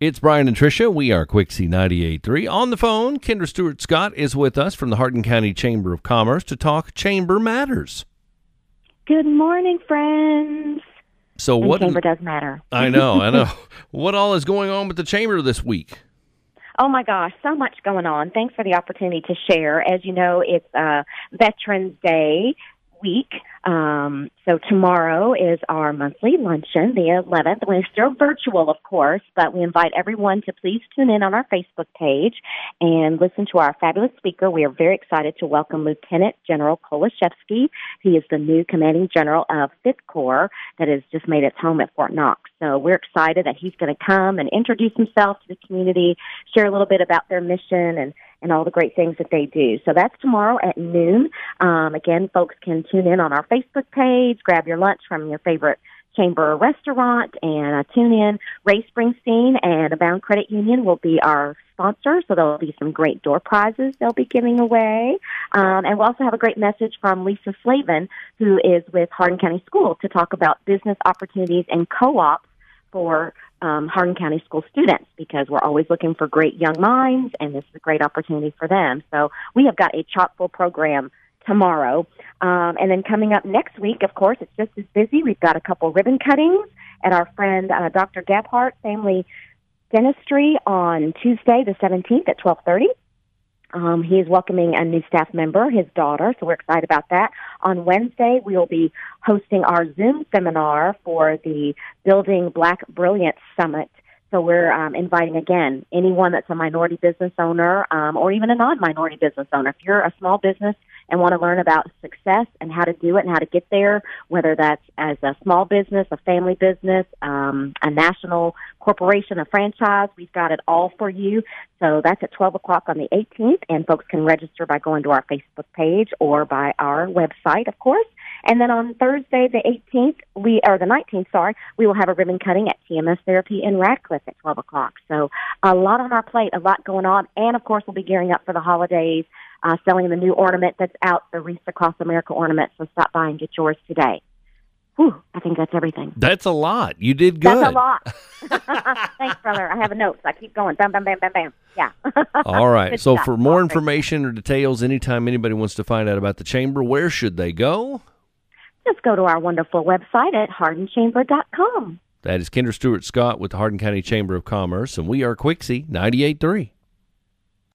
It's Brian and Tricia. We are Quixie 98.3. On the phone, Kendra Stewart Scott is with us from the Hardin County Chamber of Commerce to talk Chamber Matters. Good morning, friends. So And what? chamber does matter. I know, I know. what all is going on with the chamber this week? Oh my gosh, so much going on. Thanks for the opportunity to share. As you know, it's uh, Veterans Day week. Um, so tomorrow is our monthly luncheon, the 11th. We're still virtual, of course, but we invite everyone to please tune in on our Facebook page and listen to our fabulous speaker. We are very excited to welcome Lieutenant General Kolashevsky. He is the new commanding general of Fifth Corps that has just made its home at Fort Knox. So we're excited that he's going to come and introduce himself to the community, share a little bit about their mission and and all the great things that they do. So that's tomorrow at noon. Um, again, folks can tune in on our Facebook page, grab your lunch from your favorite chamber restaurant, and uh, tune in. Ray Springsteen and Abound Credit Union will be our sponsor, so there'll be some great door prizes they'll be giving away. Um, and we'll also have a great message from Lisa Slavin, who is with Hardin County School, to talk about business opportunities and co-ops for um, Hardin County school students because we're always looking for great young minds, and this is a great opportunity for them. So we have got a chock full program tomorrow. Um, and then coming up next week, of course, it's just as busy. We've got a couple ribbon cuttings at our friend uh, Dr. Gebhardt Family Dentistry on Tuesday, the 17th at 1230. Um, he is welcoming a new staff member, his daughter, so we're excited about that. On Wednesday, we will be hosting our Zoom seminar for the Building Black Brilliance Summit. So we're um, inviting again anyone that's a minority business owner um, or even a non-minority business owner. If you're a small business and want to learn about success and how to do it and how to get there, whether that's as a small business, a family business, um, a national corporation, a franchise, we've got it all for you. So that's at 12 o'clock on the 18th, and folks can register by going to our Facebook page or by our website, of course. And then on Thursday, the 18th, we or the 19th, sorry, we will have a ribbon cutting at TMS Therapy in Radcliff at 12 o'clock. So a lot on our plate, a lot going on, and of course, we'll be gearing up for the holidays, uh, selling the new ornament that's out, the Wreaths Across America ornament. So stop by and get yours today. Whew, I think that's everything. That's a lot. You did good. That's a lot. Thanks, brother. I have a note, so I keep going. Bam, bam, bam, bam, bam. Yeah. All right. Good so stuff. for more information or details, anytime anybody wants to find out about the chamber, where should they go? Just go to our wonderful website at hardinchamber.com. That is Kendra Stewart Scott with the Hardin County Chamber of Commerce, and we are Quixie 98.3.